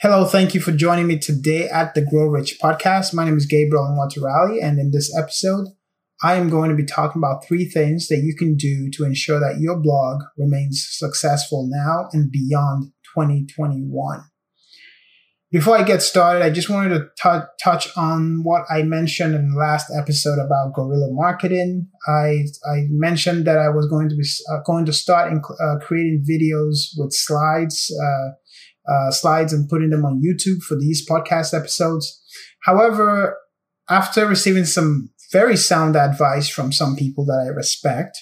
Hello, thank you for joining me today at the Grow Rich podcast. My name is Gabriel Nwatarali, and in this episode, I am going to be talking about three things that you can do to ensure that your blog remains successful now and beyond 2021. Before I get started, I just wanted to t- touch on what I mentioned in the last episode about guerrilla marketing. I I mentioned that I was going to be uh, going to start uh, creating videos with slides, uh, uh, slides, and putting them on YouTube for these podcast episodes. However, after receiving some very sound advice from some people that I respect,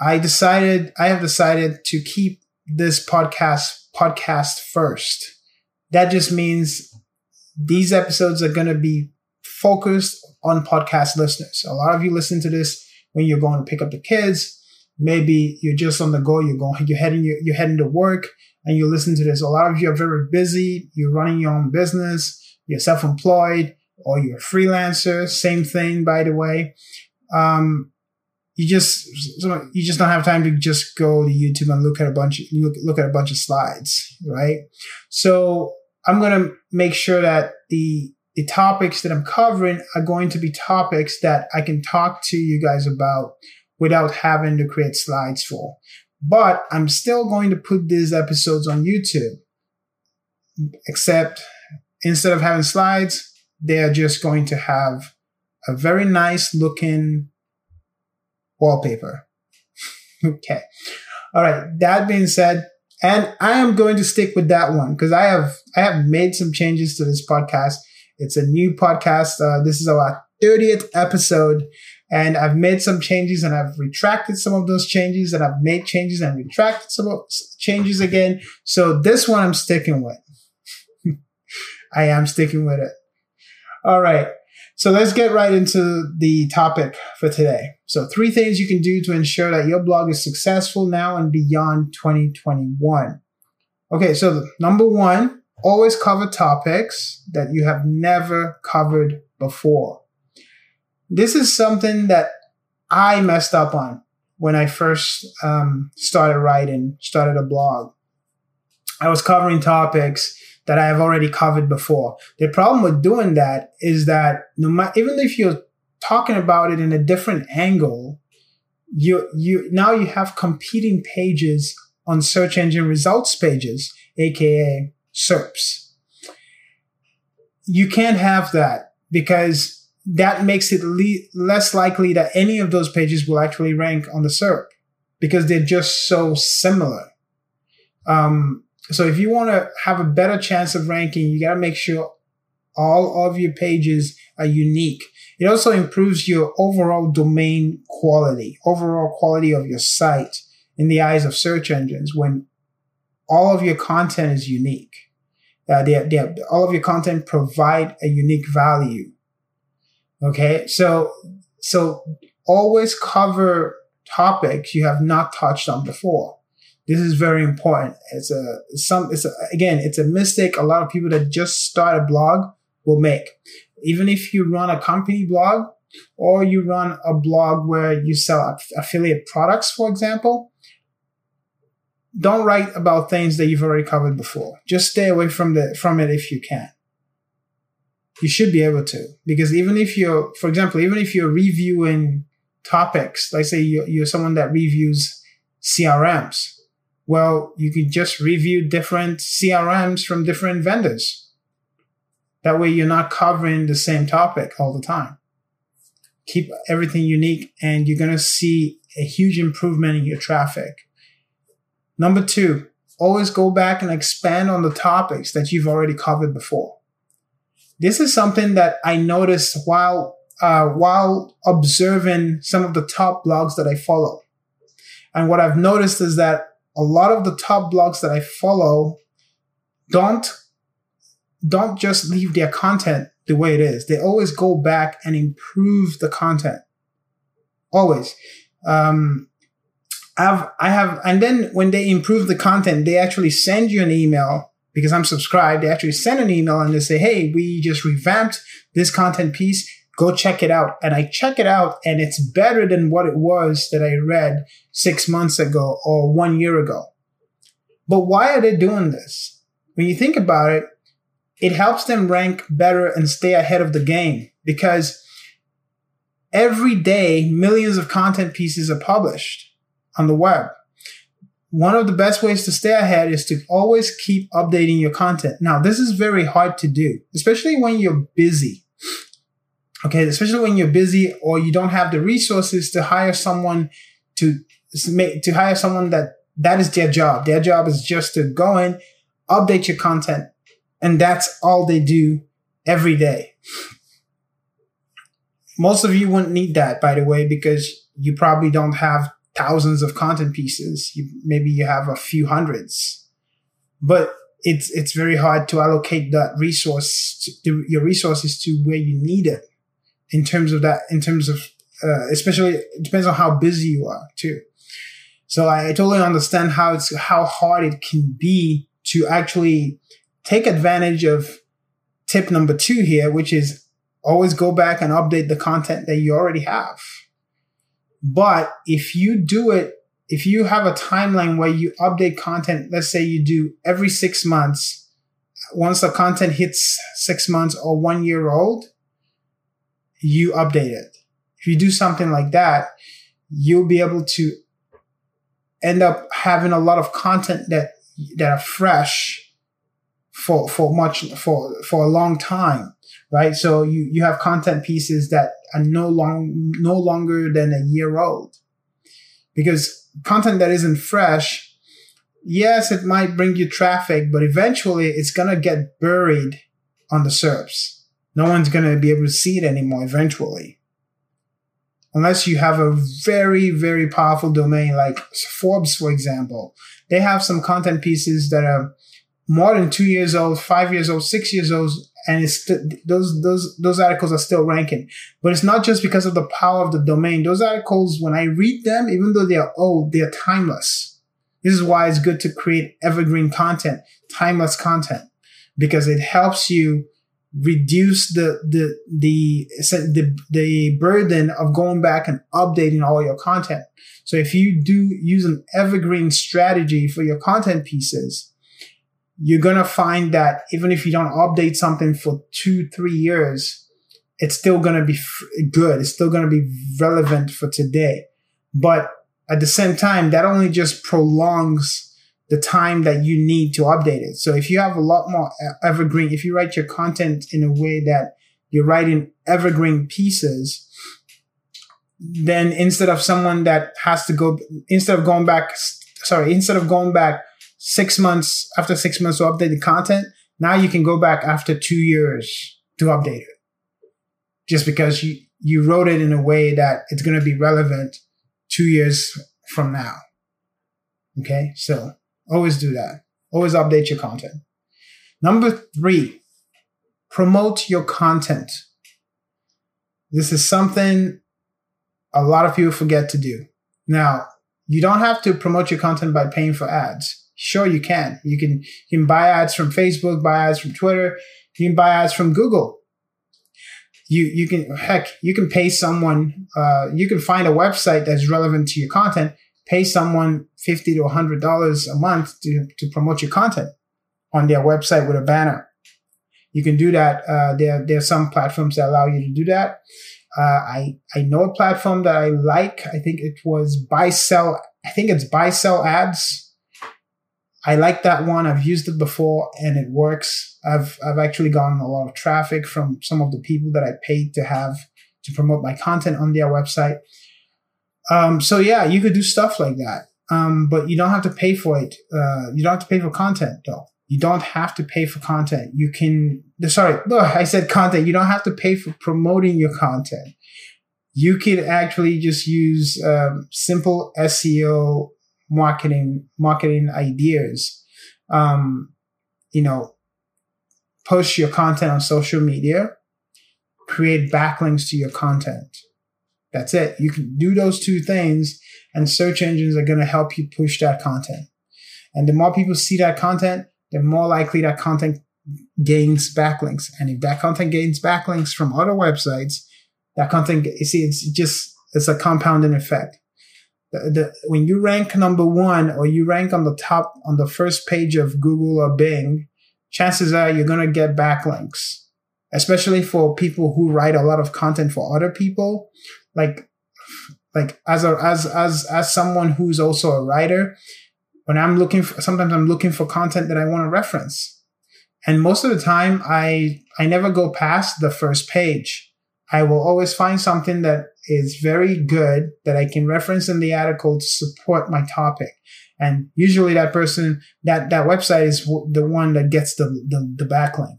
I decided I have decided to keep this podcast podcast first. That just means these episodes are going to be focused on podcast listeners. A lot of you listen to this when you're going to pick up the kids. Maybe you're just on the go. You're going, you're heading, you're heading to work and you listen to this. A lot of you are very busy. You're running your own business. You're self-employed or you're a freelancer. Same thing, by the way. Um, you just you just don't have time to just go to YouTube and look at a bunch look, look at a bunch of slides, right? So I'm gonna make sure that the the topics that I'm covering are going to be topics that I can talk to you guys about without having to create slides for. But I'm still going to put these episodes on YouTube. Except instead of having slides, they are just going to have a very nice looking wallpaper. okay. All right. That being said, and I am going to stick with that one because I have I have made some changes to this podcast. It's a new podcast. Uh, this is our 30th episode, and I've made some changes and I've retracted some of those changes and I've made changes and retracted some changes again. So this one I'm sticking with. I am sticking with it. All right. So let's get right into the topic for today. So three things you can do to ensure that your blog is successful now and beyond 2021. Okay. So number one, always cover topics that you have never covered before. This is something that I messed up on when I first um, started writing, started a blog. I was covering topics that I have already covered before. The problem with doing that is that no matter, even if you're talking about it in a different angle, you, you, now you have competing pages on search engine results pages, aka SERPs. You can't have that because that makes it le- less likely that any of those pages will actually rank on the SERP because they're just so similar. Um, so if you want to have a better chance of ranking, you got to make sure all of your pages are unique. It also improves your overall domain quality, overall quality of your site in the eyes of search engines when all of your content is unique. Uh, they, they, all of your content provide a unique value. Okay. So, so always cover topics you have not touched on before. This is very important. It's a some. It's a, again, it's a mistake a lot of people that just start a blog will make. Even if you run a company blog or you run a blog where you sell affiliate products, for example, don't write about things that you've already covered before. Just stay away from the from it if you can. You should be able to because even if you're, for example, even if you're reviewing topics, like say you're, you're someone that reviews CRMs, well, you can just review different CRMs from different vendors. That way you're not covering the same topic all the time. Keep everything unique and you're going to see a huge improvement in your traffic. Number two, always go back and expand on the topics that you've already covered before. This is something that I noticed while, uh, while observing some of the top blogs that I follow. And what I've noticed is that a lot of the top blogs that I follow don't don't just leave their content the way it is. They always go back and improve the content. Always. Um, I've, I have, and then when they improve the content, they actually send you an email because I'm subscribed. They actually send an email and they say, Hey, we just revamped this content piece go check it out. And I check it out and it's better than what it was that I read six months ago or one year ago. But why are they doing this? when you think about it, it helps them rank better and stay ahead of the game because every day millions of content pieces are published on the web. One of the best ways to stay ahead is to always keep updating your content. Now, this is very hard to do, especially when you're busy. Okay, especially when you're busy or you don't have the resources to hire someone to make to hire someone that that is their job. Their job is just to go in, update your content, and that's all they do every day. Most of you wouldn't need that, by the way, because you probably don't have thousands of content pieces. You, maybe you have a few hundreds, but it's it's very hard to allocate that resource, to, your resources to where you need it. In terms of that, in terms of uh, especially it depends on how busy you are too. So I, I totally understand how it's how hard it can be to actually take advantage of tip number two here, which is always go back and update the content that you already have. But if you do it, if you have a timeline where you update content, let's say you do every six months, once the content hits six months or one year old, you update it. If you do something like that, you'll be able to end up having a lot of content that that are fresh for for much for for a long time right? So you you have content pieces that are no long no longer than a year old. Because content that isn't fresh yes it might bring you traffic but eventually it's going to get buried on the SERPs no one's going to be able to see it anymore eventually. Unless you have a very, very powerful domain like Forbes, for example. They have some content pieces that are more than two years old, five years old, six years old, and it's st- those those those articles are still ranking. But it's not just because of the power of the domain. Those articles, when I read them, even though they are old, they are timeless. This is why it's good to create evergreen content, timeless content, because it helps you reduce the, the, the, the, the burden of going back and updating all your content. So if you do use an evergreen strategy for your content pieces, you're going to find that even if you don't update something for two, three years, it's still going to be good. It's still going to be relevant for today. But at the same time, that only just prolongs the time that you need to update it. So if you have a lot more evergreen, if you write your content in a way that you're writing evergreen pieces, then instead of someone that has to go, instead of going back, sorry, instead of going back six months after six months to update the content, now you can go back after two years to update it. Just because you, you wrote it in a way that it's going to be relevant two years from now. Okay. So Always do that. Always update your content. Number three, promote your content. This is something a lot of people forget to do. Now, you don't have to promote your content by paying for ads. Sure, you can. You can, you can buy ads from Facebook, buy ads from Twitter, you can buy ads from Google. You, you can, heck, you can pay someone, uh, you can find a website that's relevant to your content pay someone 50 to $100 a month to, to promote your content on their website with a banner. You can do that. Uh, there, there are some platforms that allow you to do that. Uh, I, I know a platform that I like. I think it was buy sell. I think it's BuySellAds. I like that one. I've used it before and it works. I've, I've actually gotten a lot of traffic from some of the people that I paid to have to promote my content on their website. Um, so yeah, you could do stuff like that. Um, but you don't have to pay for it. Uh, you don't have to pay for content though. You don't have to pay for content. You can, sorry, I said content. You don't have to pay for promoting your content. You could actually just use um, simple SEO marketing, marketing ideas. Um, you know, post your content on social media, create backlinks to your content that's it. You can do those two things, and search engines are going to help you push that content. And the more people see that content, the more likely that content gains backlinks. And if that content gains backlinks from other websites, that content, you see, it's just, it's a compounding effect. The, the, when you rank number one or you rank on the top, on the first page of Google or Bing, chances are you're going to get backlinks, especially for people who write a lot of content for other people. Like, like as a, as, as, as someone who's also a writer, when I'm looking for, sometimes I'm looking for content that I want to reference. And most of the time I, I never go past the first page. I will always find something that is very good that I can reference in the article to support my topic. And usually that person, that, that website is the one that gets the, the, the backlink.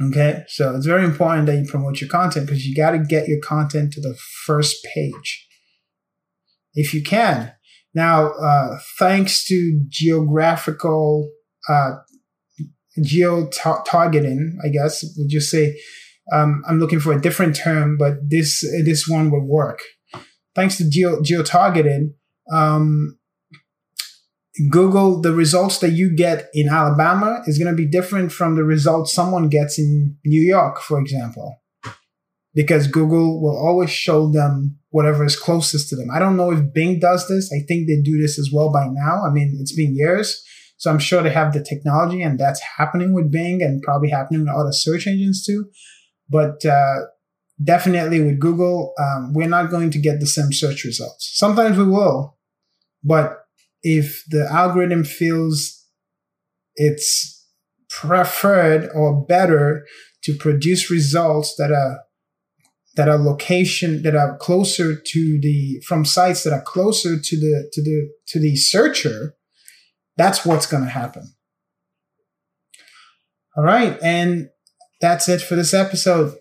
Okay. So it's very important that you promote your content because you got to get your content to the first page. If you can. Now, uh, thanks to geographical, uh, geo targeting, I guess we'll just say, um, I'm looking for a different term, but this, this one would work. Thanks to geo, geo targeting, um, Google, the results that you get in Alabama is going to be different from the results someone gets in New York, for example, because Google will always show them whatever is closest to them. I don't know if Bing does this. I think they do this as well by now. I mean, it's been years. So I'm sure they have the technology and that's happening with Bing and probably happening with other search engines too. But, uh, definitely with Google, um, we're not going to get the same search results. Sometimes we will, but if the algorithm feels it's preferred or better to produce results that are that are location that are closer to the from sites that are closer to the to the to the searcher that's what's going to happen all right and that's it for this episode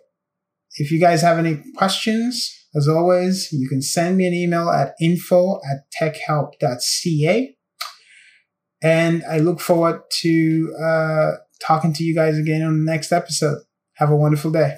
if you guys have any questions as always, you can send me an email at info at techhelp.ca. And I look forward to uh, talking to you guys again on the next episode. Have a wonderful day.